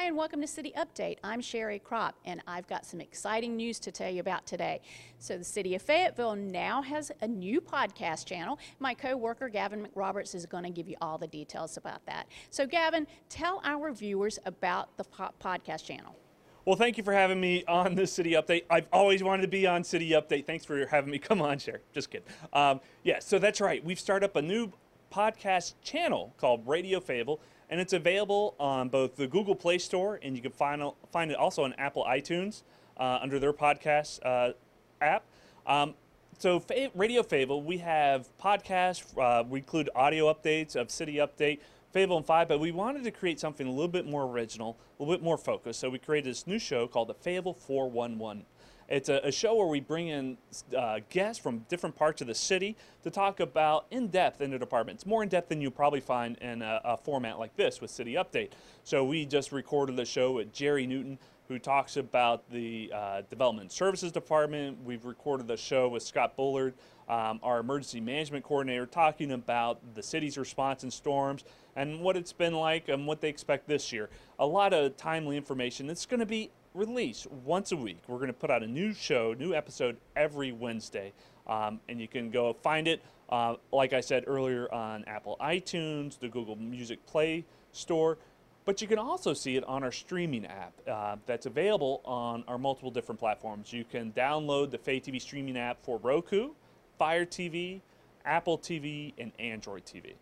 Hi, and welcome to City Update. I'm Sherry Crop, and I've got some exciting news to tell you about today. So, the City of Fayetteville now has a new podcast channel. My co worker, Gavin McRoberts, is going to give you all the details about that. So, Gavin, tell our viewers about the po- podcast channel. Well, thank you for having me on this City Update. I've always wanted to be on City Update. Thanks for having me come on, Sherry. Just kidding. Um, yeah, so that's right. We've started up a new podcast channel called Radio Fayetteville and it's available on both the Google Play Store and you can find, find it also on Apple iTunes uh, under their podcast uh, app. Um, so Radio Fable, we have podcasts. Uh, we include audio updates of City Update, Fable and Five, but we wanted to create something a little bit more original, a little bit more focused. So we created this new show called the Fable 411. It's a, a show where we bring in uh, guests from different parts of the city to talk about in depth in the department. It's more in depth than you probably find in a, a format like this with City Update. So we just recorded the show with Jerry Newton, who talks about the uh, Development Services Department. We've recorded the show with Scott Bullard, um, our Emergency Management Coordinator, talking about the city's response in storms and what it's been like and what they expect this year. A lot of timely information. It's going to be released once a week. We're going to put out a new show, new episode every Wednesday. Um, and you can go find it, uh, like I said earlier, on Apple iTunes, the Google Music Play Store. But you can also see it on our streaming app uh, that's available on our multiple different platforms. You can download the Fay TV streaming app for Roku, Fire TV, Apple TV, and Android TV.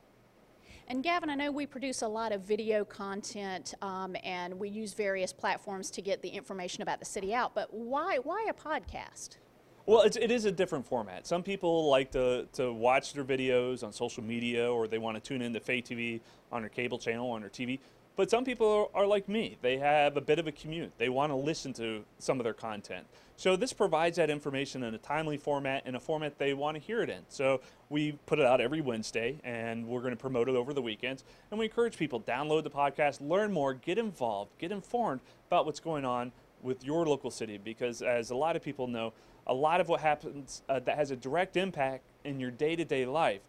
And Gavin, I know we produce a lot of video content um, and we use various platforms to get the information about the city out, but why, why a podcast? Well, it's, it is a different format. Some people like to, to watch their videos on social media or they want to tune into Fay TV on their cable channel on their TV. But some people are, are, like me. They have a bit of a commute. They want to listen to some of their content. So this provides that information in a timely format, in a format they want to hear it in. So we put it out every Wednesday, and we're going to promote it over the weekends. And we encourage people download the podcast, learn more, get involved, get informed about what's going on with your local city. Because as a lot of people know, a lot of what happens uh, that has a direct impact in your day-to-day life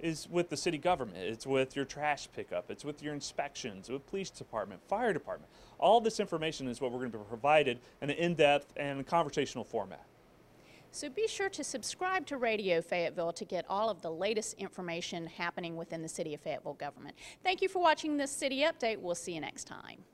is with the city government. It's with your trash pickup. It's with your inspections, with police department, fire department. All this information is what we're going to be provided in an in-depth and conversational format. So be sure to subscribe to Radio Fayetteville to get all of the latest information happening within the City of Fayetteville government. Thank you for watching this City Update. We'll see you next time.